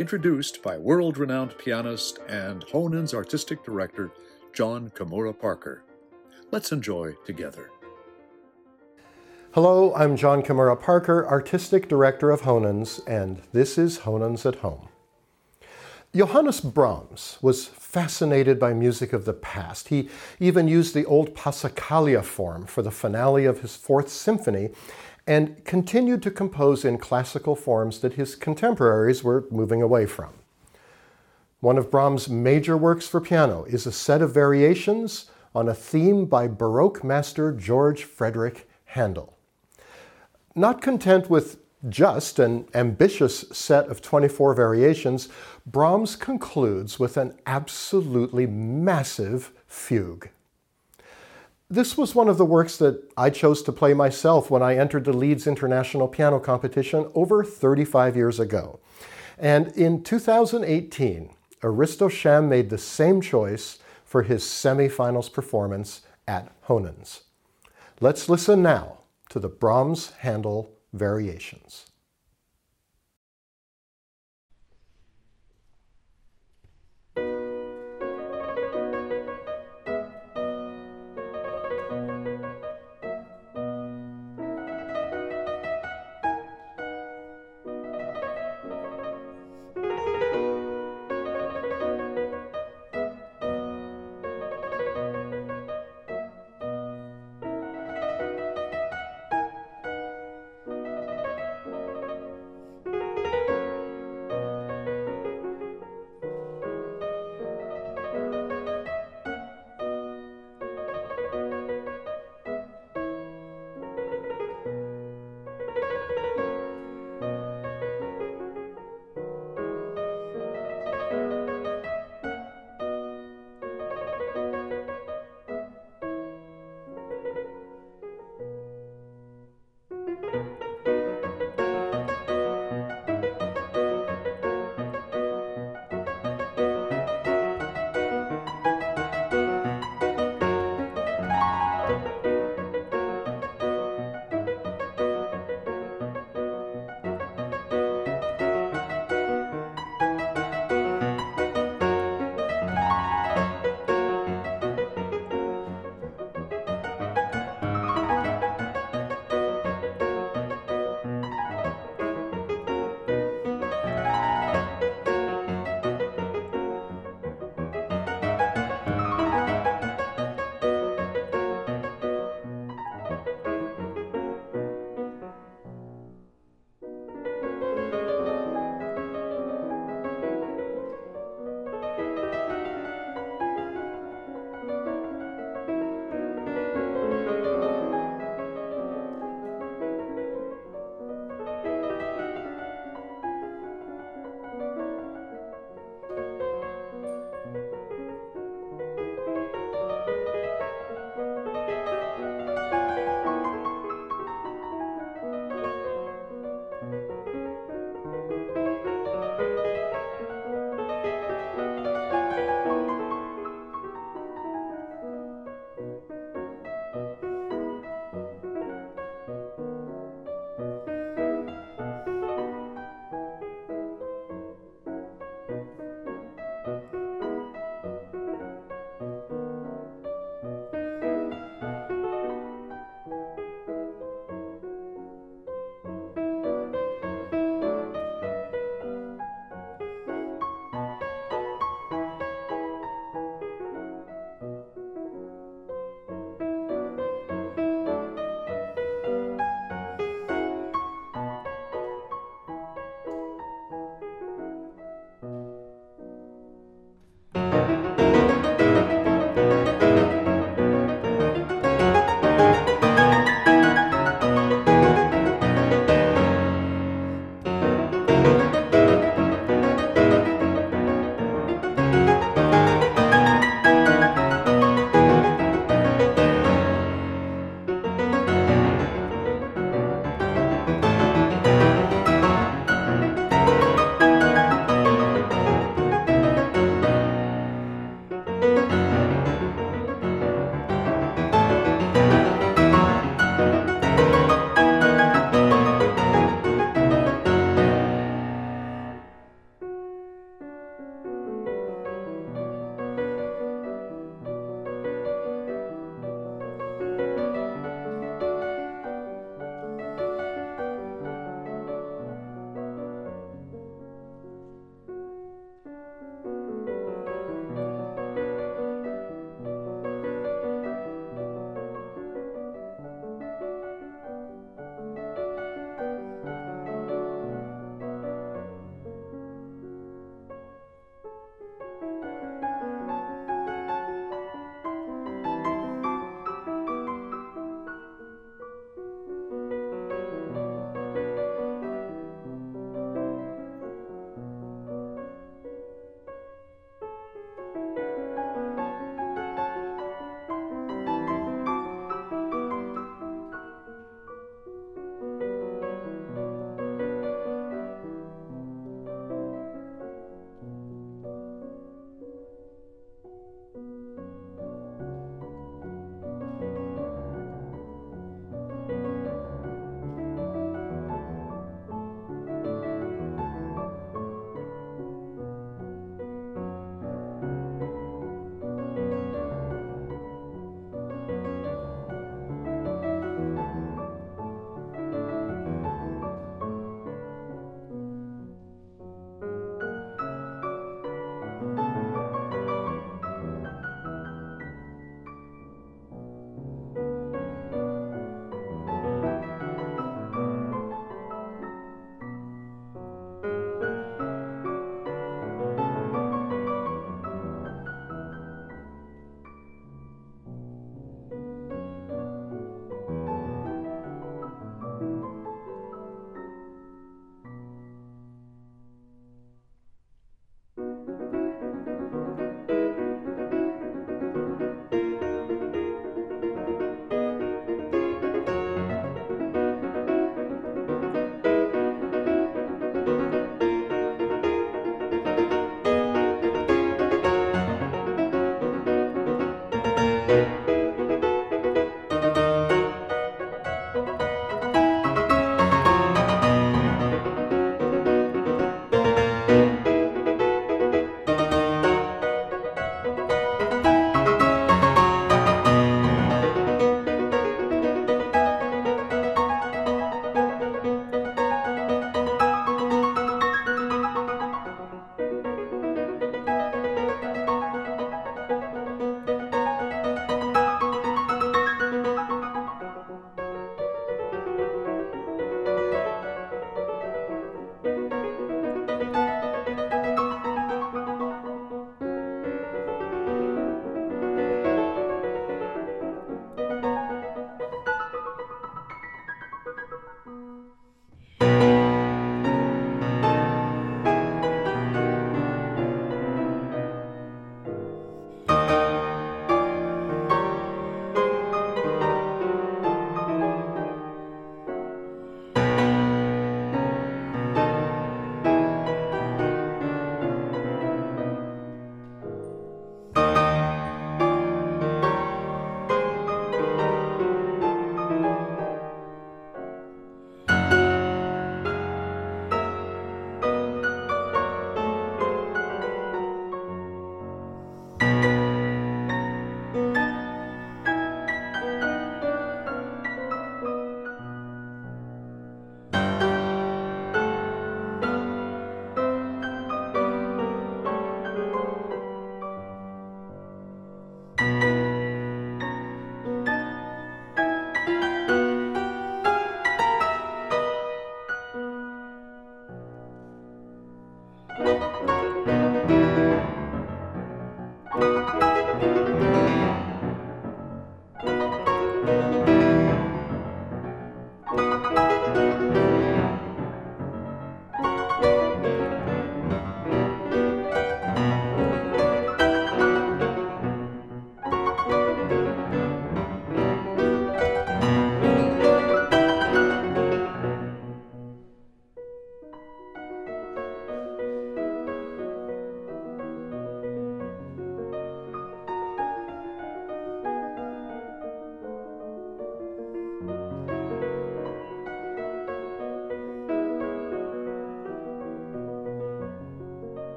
introduced by world renowned pianist and Honen's artistic director, Jon Kimura Parker. Let's enjoy together. Hello, I'm Jon Kimura Parker, Artistic Director of Honens, and this is Honens at Home. Johannes Brahms was fascinated by music of the past. He even used the old Passacaglia form for the finale of his Fourth Symphony and continued to compose in classical forms that his contemporaries were moving away from. One of Brahms' major works for piano is a set of variations on a theme by Baroque master George Frederick Handel. Not content with just an ambitious set of 24 variations, Brahms concludes with an absolutely massive fugue. This was one of the works that I chose to play myself when I entered the Leeds International Piano Competition over 35 years ago. And in 2018, Aristo Sham made the same choice for his semifinals performance at Honens. Let's listen now to the Brahms Handel variations.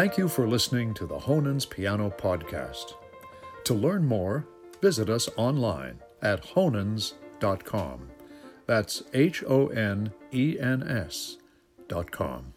Thank you for listening to the Honens Piano Podcast. To learn more, visit us online at honens.com. That's H O N E N S dot com.